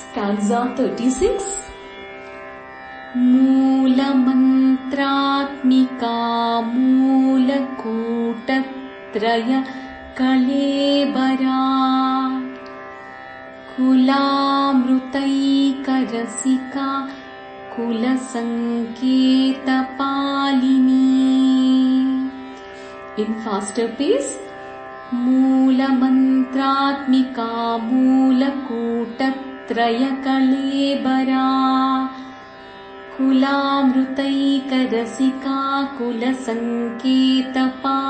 Stanza 36 मूलमन्त्रात्मिका मूलकूटत्रय कलेबरा कुलामृतैकरसिका कुलसङ्केतपालिनी इन् फास्टर् पीस् मूलमन्त्रात्मिका मूलकूटत्रयकलेबरा कुलामृतैकरसिका कुलसङ्केतपालिनी